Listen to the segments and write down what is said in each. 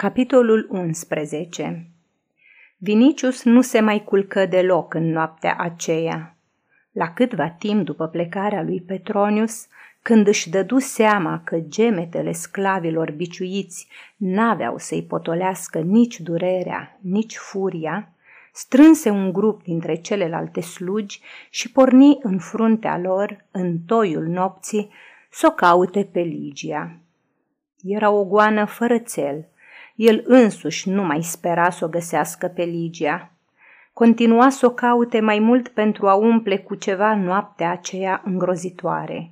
Capitolul 11 Vinicius nu se mai culcă deloc în noaptea aceea. La câtva timp după plecarea lui Petronius, când își dădu seama că gemetele sclavilor biciuiți n-aveau să-i potolească nici durerea, nici furia, strânse un grup dintre celelalte slugi și porni în fruntea lor, în toiul nopții, să o caute pe Ligia. Era o goană fără țel, el însuși nu mai spera să o găsească pe Ligia. Continua să o caute mai mult pentru a umple cu ceva noaptea aceea îngrozitoare.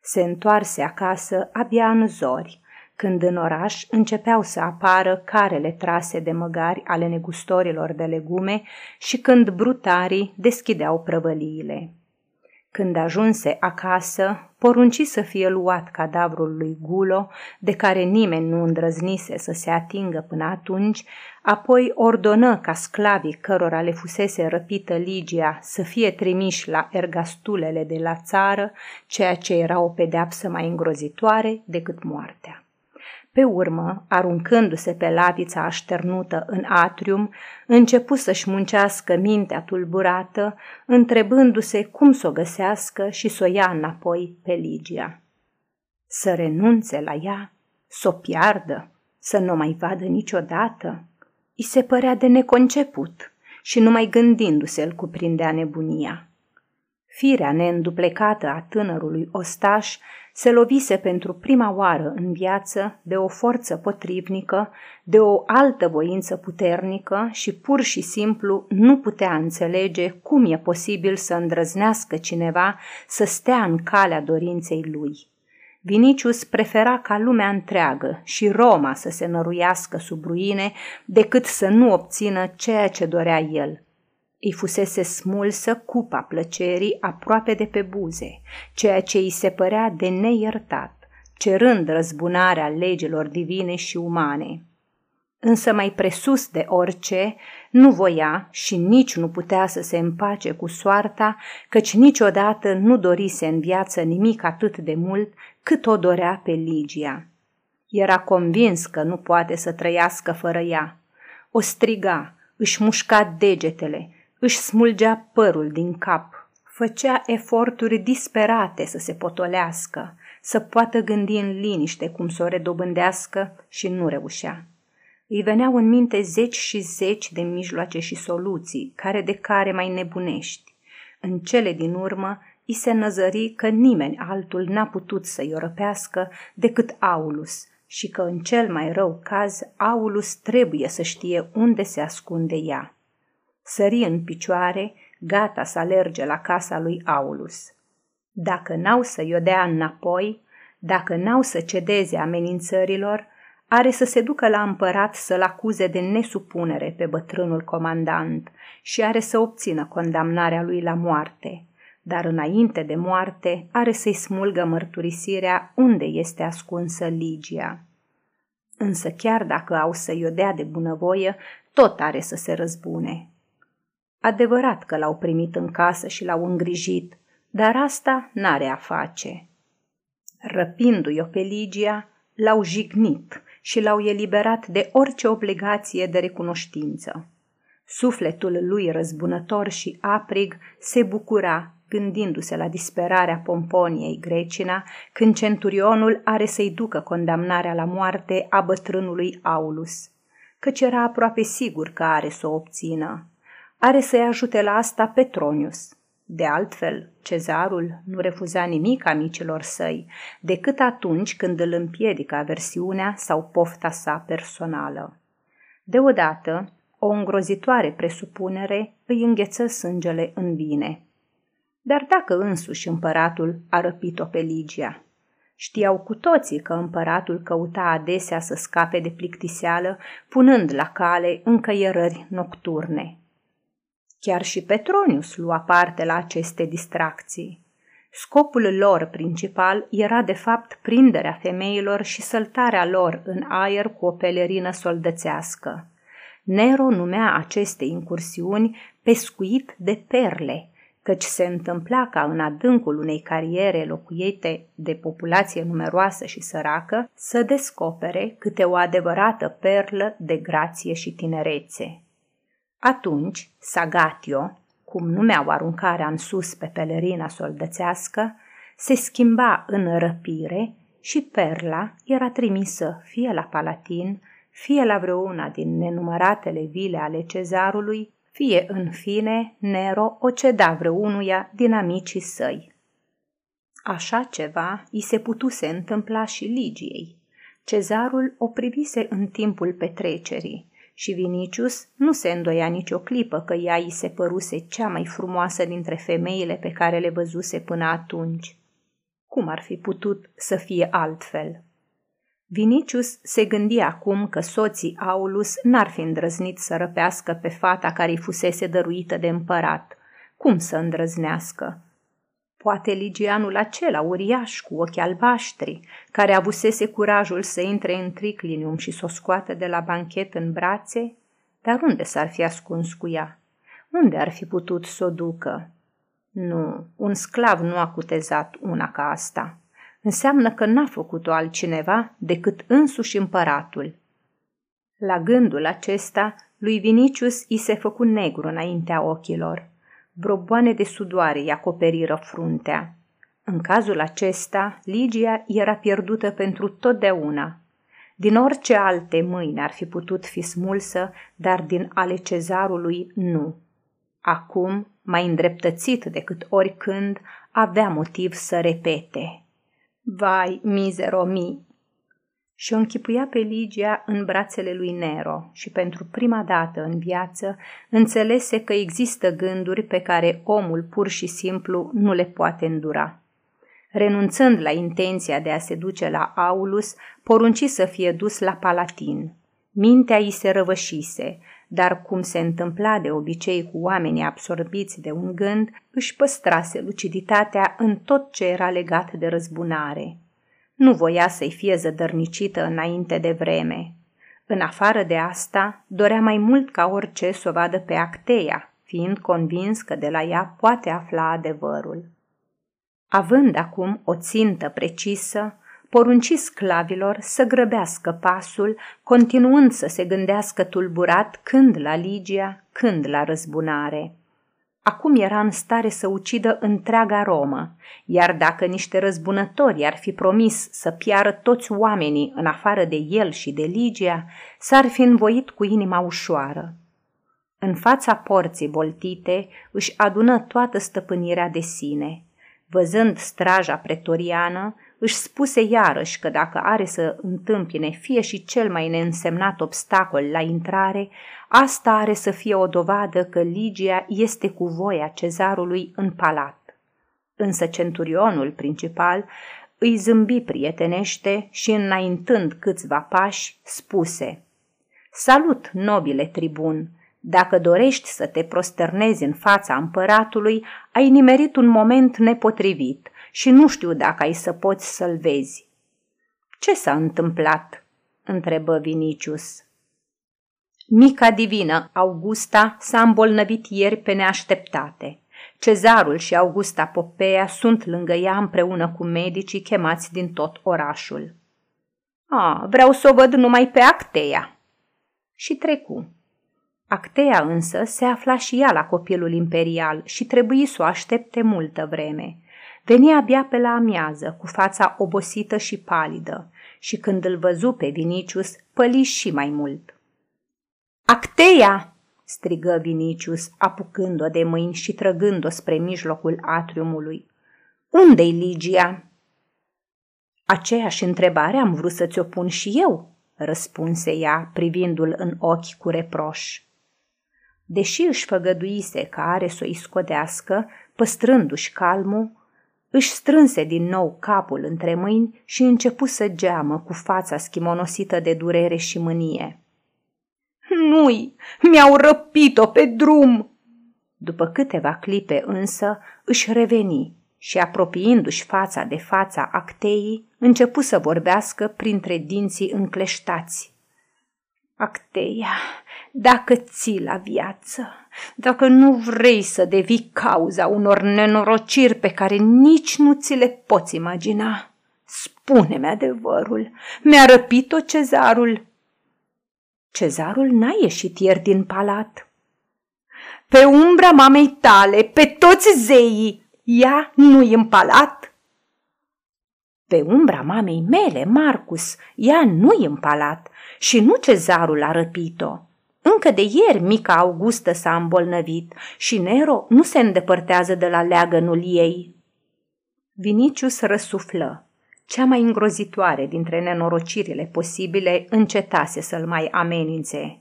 Se întoarse acasă abia în zori, când în oraș începeau să apară carele trase de măgari ale negustorilor de legume și când brutarii deschideau prăvăliile. Când ajunse acasă, porunci să fie luat cadavrul lui Gulo, de care nimeni nu îndrăznise să se atingă până atunci, apoi ordonă ca sclavii cărora le fusese răpită Ligia să fie trimiși la ergastulele de la țară, ceea ce era o pedeapsă mai îngrozitoare decât moartea. Pe urmă, aruncându-se pe lavița așternută în atrium, începu să-și muncească mintea tulburată, întrebându-se cum să o găsească și să o ia înapoi pe Ligia. Să renunțe la ea, să o piardă, să nu mai vadă niciodată, îi se părea de neconceput și numai gândindu-se îl cuprindea nebunia. Firea neînduplecată a tânărului ostaș se lovise pentru prima oară în viață de o forță potrivnică, de o altă voință puternică și pur și simplu nu putea înțelege cum e posibil să îndrăznească cineva să stea în calea dorinței lui. Vinicius prefera ca lumea întreagă și Roma să se năruiască sub ruine decât să nu obțină ceea ce dorea el – îi fusese smulsă cupa plăcerii aproape de pe buze, ceea ce îi se părea de neiertat, cerând răzbunarea legilor divine și umane. Însă mai presus de orice, nu voia și nici nu putea să se împace cu soarta, căci niciodată nu dorise în viață nimic atât de mult cât o dorea pe Ligia. Era convins că nu poate să trăiască fără ea. O striga, își mușca degetele, își smulgea părul din cap, făcea eforturi disperate să se potolească, să poată gândi în liniște cum să o redobândească și nu reușea. Îi veneau în minte zeci și zeci de mijloace și soluții, care de care mai nebunești. În cele din urmă, i se năzări că nimeni altul n-a putut să-i o răpească decât Aulus și că în cel mai rău caz Aulus trebuie să știe unde se ascunde ea sări în picioare, gata să alerge la casa lui Aulus. Dacă n-au să-i o dea înapoi, dacă n-au să cedeze amenințărilor, are să se ducă la împărat să-l acuze de nesupunere pe bătrânul comandant și are să obțină condamnarea lui la moarte, dar înainte de moarte are să-i smulgă mărturisirea unde este ascunsă Ligia. Însă chiar dacă au să-i o dea de bunăvoie, tot are să se răzbune. Adevărat că l-au primit în casă și l-au îngrijit, dar asta n-are a face. Răpindu-i-o pe Ligia, l-au jignit și l-au eliberat de orice obligație de recunoștință. Sufletul lui răzbunător și aprig se bucura gândindu-se la disperarea Pomponiei Grecina, când centurionul are să-i ducă condamnarea la moarte a bătrânului Aulus, căci era aproape sigur că are să o obțină are să-i ajute la asta Petronius. De altfel, cezarul nu refuza nimic amicilor săi, decât atunci când îl împiedică aversiunea sau pofta sa personală. Deodată, o îngrozitoare presupunere îi îngheță sângele în bine. Dar dacă însuși împăratul a răpit-o pe Ligia? Știau cu toții că împăratul căuta adesea să scape de plictiseală, punând la cale încăierări nocturne. Chiar și Petronius lua parte la aceste distracții. Scopul lor principal era de fapt prinderea femeilor și săltarea lor în aer cu o pelerină soldățească. Nero numea aceste incursiuni pescuit de perle, căci se întâmpla ca în adâncul unei cariere locuite de populație numeroasă și săracă să descopere câte o adevărată perlă de grație și tinerețe. Atunci, Sagatio, cum numeau aruncarea în sus pe pelerina soldățească, se schimba în răpire și perla era trimisă fie la Palatin, fie la vreuna din nenumăratele vile ale cezarului, fie, în fine, Nero o ceda vreunuia din amicii săi. Așa ceva i se putuse întâmpla și Ligiei. Cezarul o privise în timpul petrecerii și Vinicius nu se îndoia nicio clipă că ea îi se păruse cea mai frumoasă dintre femeile pe care le văzuse până atunci. Cum ar fi putut să fie altfel? Vinicius se gândi acum că soții Aulus n-ar fi îndrăznit să răpească pe fata care îi fusese dăruită de împărat. Cum să îndrăznească? Poate ligianul acela uriaș cu ochi albaștri, care avusese curajul să intre în triclinium și să o scoată de la banchet în brațe? Dar unde s-ar fi ascuns cu ea? Unde ar fi putut să o ducă? Nu, un sclav nu a cutezat una ca asta înseamnă că n-a făcut-o altcineva decât însuși împăratul. La gândul acesta, lui Vinicius i se făcu negru înaintea ochilor. Broboane de sudoare îi acoperiră fruntea. În cazul acesta, Ligia era pierdută pentru totdeauna. Din orice alte mâini ar fi putut fi smulsă, dar din ale cezarului nu. Acum, mai îndreptățit decât oricând, avea motiv să repete. Vai, mizero mi! Și o închipuia pe Ligia în brațele lui Nero și pentru prima dată în viață înțelese că există gânduri pe care omul pur și simplu nu le poate îndura. Renunțând la intenția de a se duce la Aulus, porunci să fie dus la Palatin. Mintea îi se răvășise, dar cum se întâmpla de obicei cu oamenii absorbiți de un gând, își păstrase luciditatea în tot ce era legat de răzbunare. Nu voia să-i fie zădărnicită înainte de vreme. În afară de asta, dorea mai mult ca orice să o vadă pe Acteia, fiind convins că de la ea poate afla adevărul. Având acum o țintă precisă, porunci sclavilor să grăbească pasul, continuând să se gândească tulburat când la Ligia, când la răzbunare. Acum era în stare să ucidă întreaga Romă, iar dacă niște răzbunători ar fi promis să piară toți oamenii în afară de el și de Ligia, s-ar fi învoit cu inima ușoară. În fața porții boltite își adună toată stăpânirea de sine. Văzând straja pretoriană, își spuse iarăși că dacă are să întâmpine fie și cel mai neînsemnat obstacol la intrare, asta are să fie o dovadă că Ligia este cu voia cezarului în palat. Însă centurionul principal îi zâmbi prietenește și înaintând câțiva pași, spuse Salut, nobile tribun! Dacă dorești să te prosternezi în fața împăratului, ai nimerit un moment nepotrivit – și nu știu dacă ai să poți să-l vezi. Ce s-a întâmplat? întrebă Vinicius. Mica divină, Augusta, s-a îmbolnăvit ieri pe neașteptate. Cezarul și Augusta Popea sunt lângă ea împreună cu medicii chemați din tot orașul. A, vreau să o văd numai pe Acteia. Și trecu. Acteia însă se afla și ea la copilul imperial și trebuie să o aștepte multă vreme. Veni abia pe la amiază, cu fața obosită și palidă, și când îl văzu pe Vinicius, păli și mai mult. Acteia! strigă Vinicius, apucând-o de mâini și trăgând-o spre mijlocul atriumului. Unde-i Ligia? Aceeași întrebare am vrut să-ți o pun și eu, răspunse ea, privindu-l în ochi cu reproș. Deși își făgăduise că are să o scodească, păstrându-și calmul, își strânse din nou capul între mâini și începu să geamă cu fața schimonosită de durere și mânie. Nu-i! Mi-au răpit-o pe drum!" După câteva clipe însă își reveni și, apropiindu-și fața de fața acteii, începu să vorbească printre dinții încleștați. Acteia, dacă ții la viață, dacă nu vrei să devii cauza unor nenorociri pe care nici nu ți le poți imagina, spune-mi adevărul, mi-a răpit-o cezarul. Cezarul n-a ieșit ieri din palat. Pe umbra mamei tale, pe toți zeii, ea nu-i în palat? Pe umbra mamei mele, Marcus, ea nu-i în palat și nu cezarul a răpit-o. Încă de ieri mica Augustă s-a îmbolnăvit și Nero nu se îndepărtează de la leagănul ei. Vinicius răsuflă. Cea mai îngrozitoare dintre nenorocirile posibile încetase să-l mai amenințe.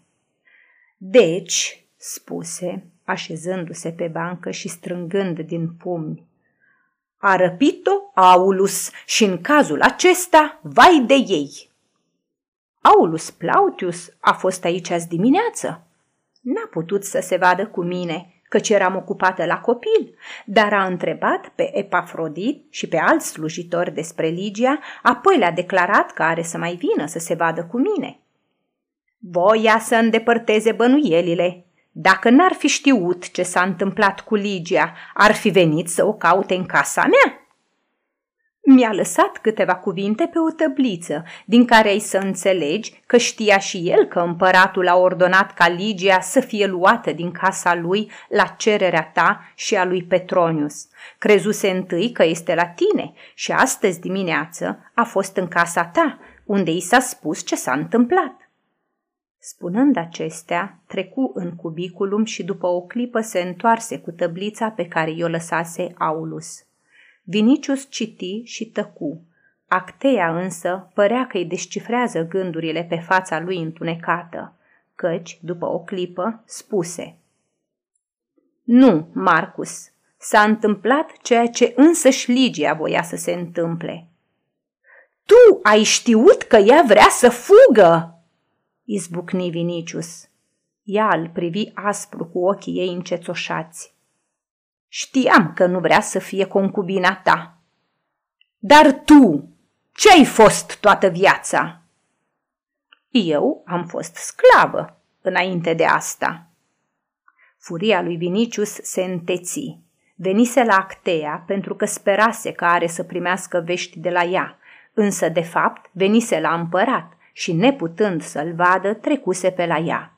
Deci, spuse, așezându-se pe bancă și strângând din pumni, a răpit-o Aulus și în cazul acesta, vai de ei! Aulus Plautius a fost aici azi dimineață. N-a putut să se vadă cu mine, căci eram ocupată la copil, dar a întrebat pe Epafrodit și pe alți slujitori despre Ligia, apoi le-a declarat că are să mai vină să se vadă cu mine. Voia să îndepărteze bănuielile. Dacă n-ar fi știut ce s-a întâmplat cu Ligia, ar fi venit să o caute în casa mea? Mi-a lăsat câteva cuvinte pe o tăbliță, din care ai să înțelegi că știa și el că împăratul a ordonat ca Ligia să fie luată din casa lui la cererea ta și a lui Petronius. Crezuse întâi că este la tine și astăzi dimineață a fost în casa ta, unde i s-a spus ce s-a întâmplat. Spunând acestea, trecu în cubiculum și după o clipă se întoarse cu tăblița pe care i-o lăsase Aulus. Vinicius citi și tăcu. Acteia însă părea că îi descifrează gândurile pe fața lui întunecată, căci, după o clipă, spuse Nu, Marcus, s-a întâmplat ceea ce însăși Ligia voia să se întâmple. Tu ai știut că ea vrea să fugă!" Izbucni Vinicius. Ea îl privi aspru cu ochii ei încețoșați. Știam că nu vrea să fie concubina ta. Dar tu, ce ai fost toată viața? Eu am fost sclavă înainte de asta. Furia lui Vinicius se înteți. Venise la Actea pentru că sperase că are să primească vești de la ea, însă de fapt venise la împărat și neputând să-l vadă, trecuse pe la ea.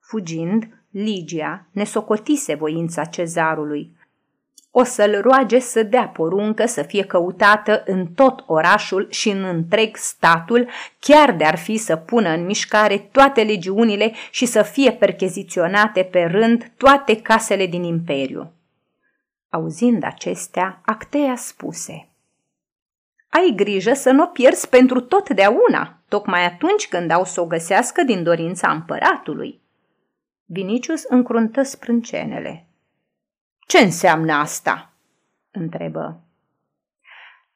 Fugind, Ligia ne socotise voința cezarului, o să-l roage să dea poruncă să fie căutată în tot orașul și în întreg statul, chiar de-ar fi să pună în mișcare toate legiunile și să fie percheziționate pe rând toate casele din imperiu. Auzind acestea, Actea spuse Ai grijă să nu o pierzi pentru totdeauna, tocmai atunci când au să o găsească din dorința împăratului. Vinicius încruntă sprâncenele. Ce înseamnă asta?" întrebă.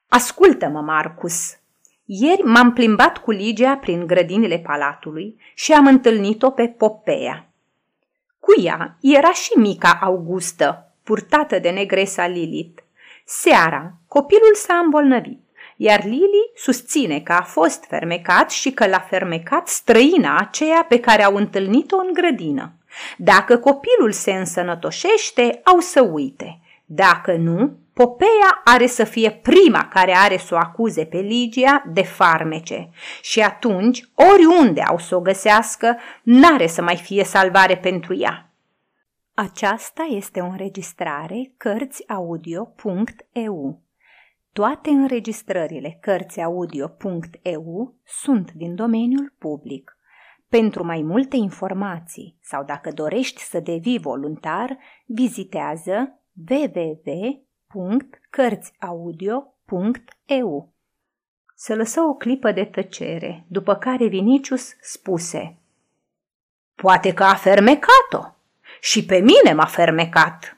Ascultă-mă, Marcus. Ieri m-am plimbat cu Ligia prin grădinile palatului și am întâlnit-o pe Popea. Cu ea era și mica Augustă, purtată de negresa Lilith. Seara, copilul s-a îmbolnăvit, iar Lili susține că a fost fermecat și că l-a fermecat străina aceea pe care au întâlnit-o în grădină. Dacă copilul se însănătoșește, au să uite. Dacă nu, Popeia are să fie prima care are să o acuze pe Ligia de farmece și atunci, oriunde au să o găsească, n-are să mai fie salvare pentru ea. Aceasta este o înregistrare Cărțiaudio.eu. Toate înregistrările Cărțiaudio.eu sunt din domeniul public. Pentru mai multe informații sau dacă dorești să devii voluntar, vizitează www.cărțiaudio.eu. Se lăsă o clipă de tăcere, după care Vinicius spuse Poate că a fermecat-o și pe mine m-a fermecat.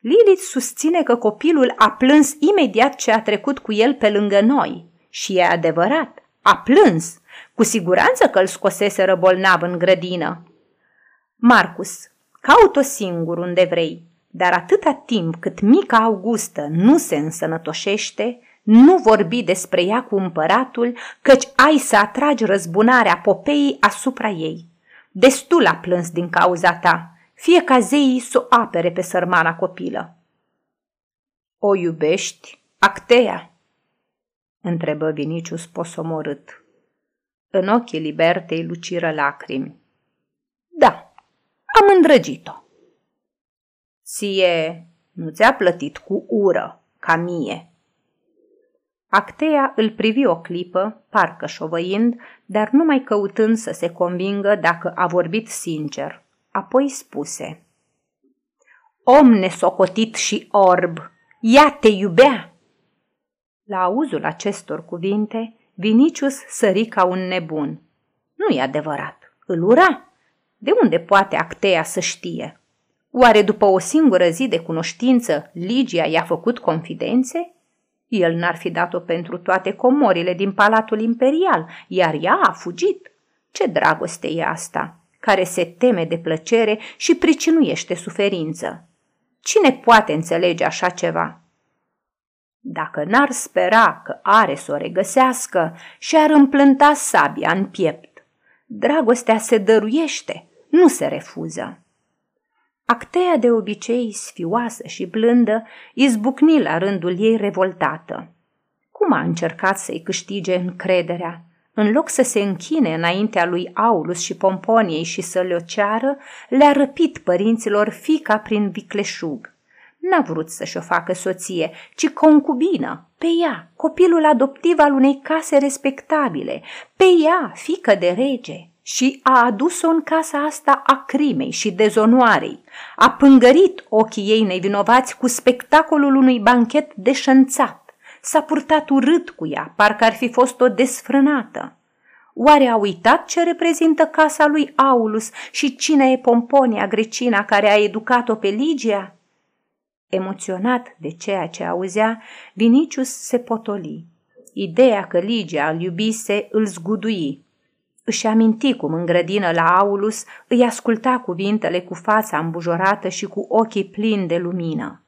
Lilith susține că copilul a plâns imediat ce a trecut cu el pe lângă noi și e adevărat, a plâns, cu siguranță că îl scoseseră bolnav în grădină. Marcus, caut-o singur unde vrei, dar atâta timp cât mica Augustă nu se însănătoșește, nu vorbi despre ea cu împăratul, căci ai să atragi răzbunarea Popeii asupra ei. Destul a plâns din cauza ta, fie ca zeii să o apere pe sărmana copilă. O iubești, Actea? întrebă Vinicius posomorât. În ochii Libertei luciră lacrimi. Da, am îndrăgit-o. Ție nu ți-a plătit cu ură, ca mie. Actea îl privi o clipă, parcă șovăind, dar numai căutând să se convingă dacă a vorbit sincer. Apoi spuse. Om nesocotit și orb, ea te iubea! La auzul acestor cuvinte, Vinicius sări ca un nebun. Nu e adevărat, îl ura. De unde poate Actea să știe? Oare după o singură zi de cunoștință, Ligia i-a făcut confidențe? El n-ar fi dat-o pentru toate comorile din Palatul Imperial, iar ea a fugit. Ce dragoste e asta, care se teme de plăcere și pricinuiește suferință? Cine poate înțelege așa ceva? Dacă n-ar spera că are să o regăsească și ar împlânta sabia în piept, dragostea se dăruiește, nu se refuză. Actea de obicei sfioasă și blândă izbucni la rândul ei revoltată. Cum a încercat să-i câștige încrederea? În loc să se închine înaintea lui Aulus și Pomponiei și să le-o ceară, le-a răpit părinților fica prin vicleșug. N-a vrut să-și o facă soție, ci concubină, pe ea, copilul adoptiv al unei case respectabile, pe ea, fică de rege, și a adus-o în casa asta a crimei și dezonoarei. A pângărit ochii ei nevinovați cu spectacolul unui banchet deșănțat. S-a purtat urât cu ea, parcă ar fi fost o desfrânată. Oare a uitat ce reprezintă casa lui Aulus și cine e Pomponia Grecina care a educat-o pe Ligia? Emoționat de ceea ce auzea, Vinicius se potoli. Ideea că Ligia îl iubise îl zgudui. Își aminti cum în grădină la Aulus îi asculta cuvintele cu fața îmbujorată și cu ochii plini de lumină.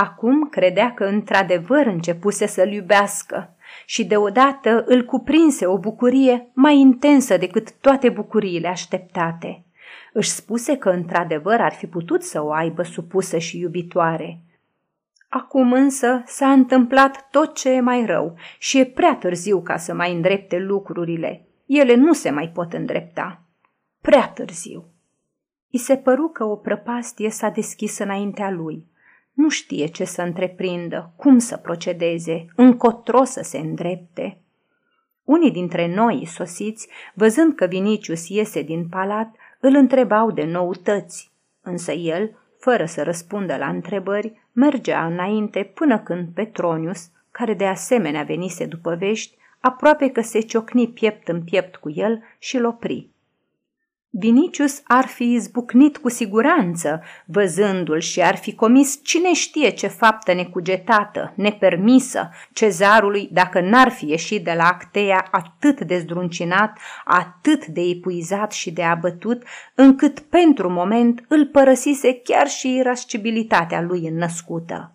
Acum credea că într-adevăr începuse să-l iubească și deodată îl cuprinse o bucurie mai intensă decât toate bucuriile așteptate. Își spuse că într-adevăr ar fi putut să o aibă supusă și iubitoare. Acum însă s-a întâmplat tot ce e mai rău și e prea târziu ca să mai îndrepte lucrurile. Ele nu se mai pot îndrepta. Prea târziu. I se păru că o prăpastie s-a deschis înaintea lui. Nu știe ce să întreprindă, cum să procedeze, încotro să se îndrepte. Unii dintre noi sosiți, văzând că Vinicius iese din palat, îl întrebau de noutăți, însă el, fără să răspundă la întrebări, mergea înainte până când Petronius, care de asemenea venise după vești, aproape că se ciocni piept în piept cu el și l opri. Vinicius ar fi izbucnit cu siguranță, văzându-l și ar fi comis cine știe ce faptă necugetată, nepermisă, cezarului dacă n-ar fi ieșit de la Actea atât de zdruncinat, atât de epuizat și de abătut, încât pentru moment îl părăsise chiar și irascibilitatea lui înnăscută.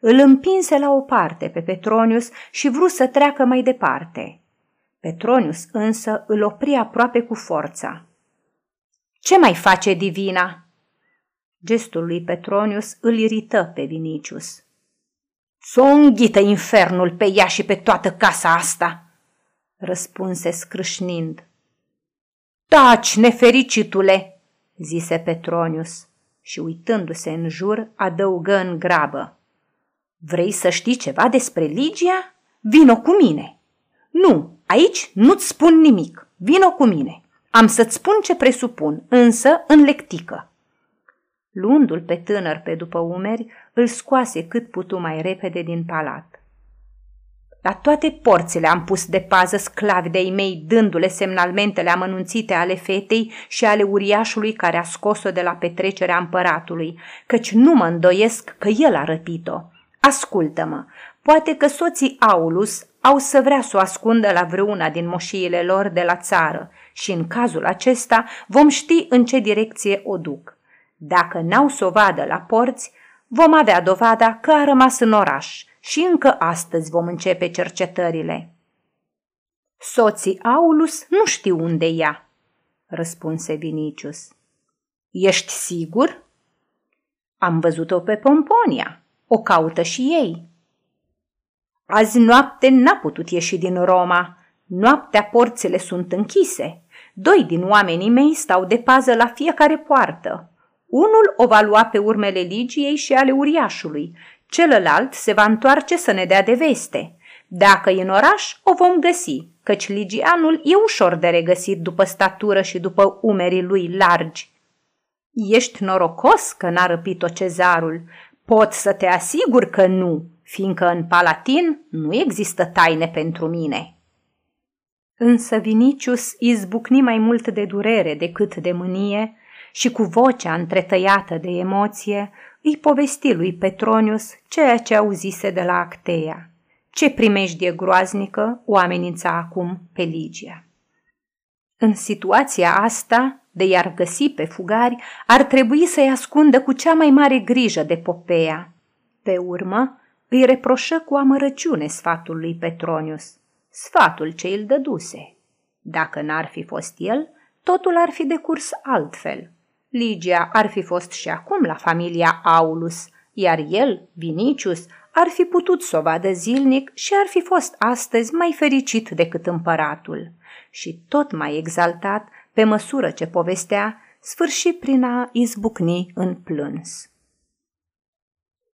Îl împinse la o parte pe Petronius și vrut să treacă mai departe. Petronius însă îl opri aproape cu forța. Ce mai face divina?" Gestul lui Petronius îl irită pe Vinicius. S-o înghită infernul pe ea și pe toată casa asta!" răspunse scrâșnind. Taci, nefericitule!" zise Petronius și uitându-se în jur adăugă în grabă. Vrei să știi ceva despre Ligia? Vino cu mine! Nu, aici nu-ți spun nimic. Vino cu mine!" Am să-ți spun ce presupun, însă în lectică. Luându-l pe tânăr pe după umeri, îl scoase cât putu mai repede din palat. La toate porțile am pus de pază sclavi de-ai mei, dându-le semnalmentele amănunțite ale fetei și ale uriașului care a scos-o de la petrecerea împăratului, căci nu mă îndoiesc că el a răpit-o. Ascultă-mă, poate că soții Aulus au să vrea să o ascundă la vreuna din moșiile lor de la țară și în cazul acesta vom ști în ce direcție o duc. Dacă n-au să o vadă la porți, vom avea dovada că a rămas în oraș și încă astăzi vom începe cercetările. Soții Aulus nu știu unde ea. răspunse Vinicius. Ești sigur? Am văzut-o pe Pomponia. O caută și ei. Azi noapte n-a putut ieși din Roma. Noaptea porțile sunt închise. Doi din oamenii mei stau de pază la fiecare poartă. Unul o va lua pe urmele Ligiei și ale uriașului, celălalt se va întoarce să ne dea de veste. Dacă e în oraș, o vom găsi, căci ligianul e ușor de regăsit după statură și după umerii lui largi. Ești norocos că n-a răpit-o cezarul. Pot să te asigur că nu, fiindcă în Palatin nu există taine pentru mine. Însă Vinicius izbucni mai mult de durere decât de mânie și cu vocea întretăiată de emoție îi povesti lui Petronius ceea ce auzise de la Acteia. Ce primejdie groaznică o amenința acum pe Ligia. În situația asta, de i-ar găsi pe fugari, ar trebui să-i ascundă cu cea mai mare grijă de Popea. Pe urmă, îi reproșă cu amărăciune sfatul lui Petronius, sfatul ce îl dăduse. Dacă n-ar fi fost el, totul ar fi decurs altfel. Ligia ar fi fost și acum la familia Aulus, iar el, Vinicius, ar fi putut să o vadă zilnic și ar fi fost astăzi mai fericit decât împăratul. Și tot mai exaltat, pe măsură ce povestea, sfârși prin a izbucni în plâns.